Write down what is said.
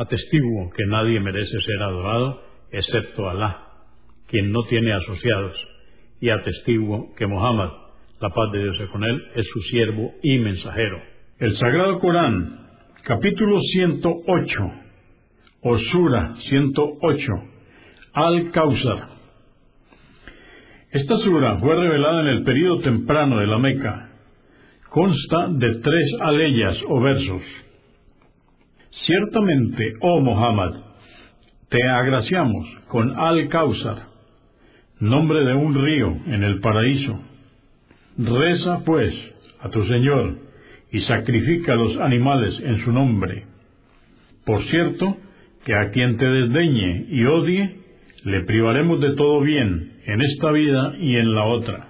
Atestiguo que nadie merece ser adorado excepto Alá, quien no tiene asociados, y atestiguo que Muhammad, la paz de Dios es con él, es su siervo y mensajero. El Sagrado Corán, capítulo 108, o Sura 108, Al-Kausar. Esta sura fue revelada en el período temprano de la Meca. Consta de tres aleyas o versos Ciertamente, oh Muhammad, te agraciamos con Al-Kausar, nombre de un río en el paraíso. Reza, pues, a tu Señor y sacrifica los animales en su nombre. Por cierto, que a quien te desdeñe y odie, le privaremos de todo bien en esta vida y en la otra.